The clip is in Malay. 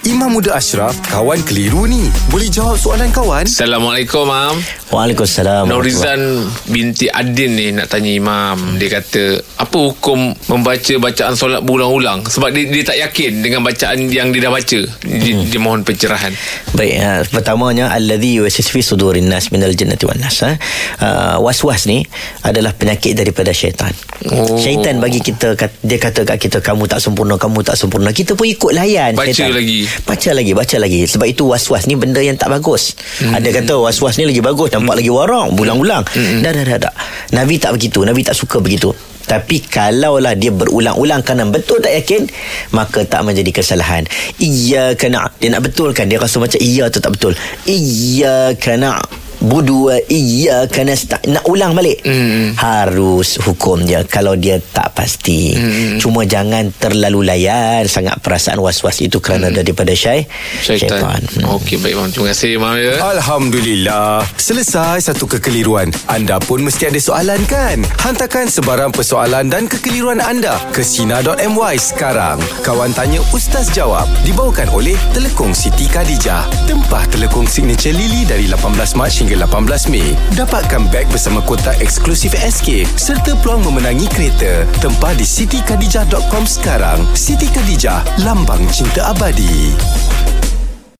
Imam Muda Ashraf, kawan keliru ni. Boleh jawab soalan kawan? Assalamualaikum, Mam. Waalaikumsalam. Norizan binti Adin ni nak tanya Imam. Dia kata, apa hukum membaca bacaan solat berulang-ulang? Sebab dia, dia tak yakin dengan bacaan yang dia dah baca. Dia, hmm. dia mohon pencerahan. Baik, ha, pertamanya alladhi wasis fi sudurin nas minal jannati wan nas. Ha? Uh, was-was ni adalah penyakit daripada syaitan. Oh. Syaitan bagi kita dia kata kat kita kamu tak sempurna, kamu tak sempurna. Kita pun ikut layan Baca syaitan. lagi. Baca lagi, baca lagi. Sebab itu was-was ni benda yang tak bagus. Hmm. Ada kata was-was ni lagi bagus, nampak hmm. lagi warang, bulang-ulang. Hmm. Dah, dah, dah, dah. Nabi tak begitu. Nabi tak suka begitu. Tapi kalaulah dia berulang-ulang kerana betul tak yakin, maka tak menjadi kesalahan. Iya kena dia nak betulkan dia rasa macam iya tu tak betul. Iya kena budu wa iyyaka nasta'in nak ulang balik Hmm. harus hukum dia kalau dia tak pasti Hmm. cuma jangan terlalu layan sangat perasaan was-was itu kerana daripada syai Syaitan. Hmm. Okey, baik, Mam. Terima kasih, Mam. Ya. Alhamdulillah. Selesai satu kekeliruan. Anda pun mesti ada soalan kan? Hantarkan sebarang persoalan dan kekeliruan anda ke Sina.my sekarang. Kawan Tanya Ustaz Jawab dibawakan oleh Telekong Siti Khadijah. Tempah telekong signature Lily dari 18 Mac hingga 18 Mei. Dapatkan beg bersama kotak eksklusif SK serta peluang memenangi kereta. Tempah di sitikadijah.com sekarang. Siti Khadijah, lambang cinta abadi.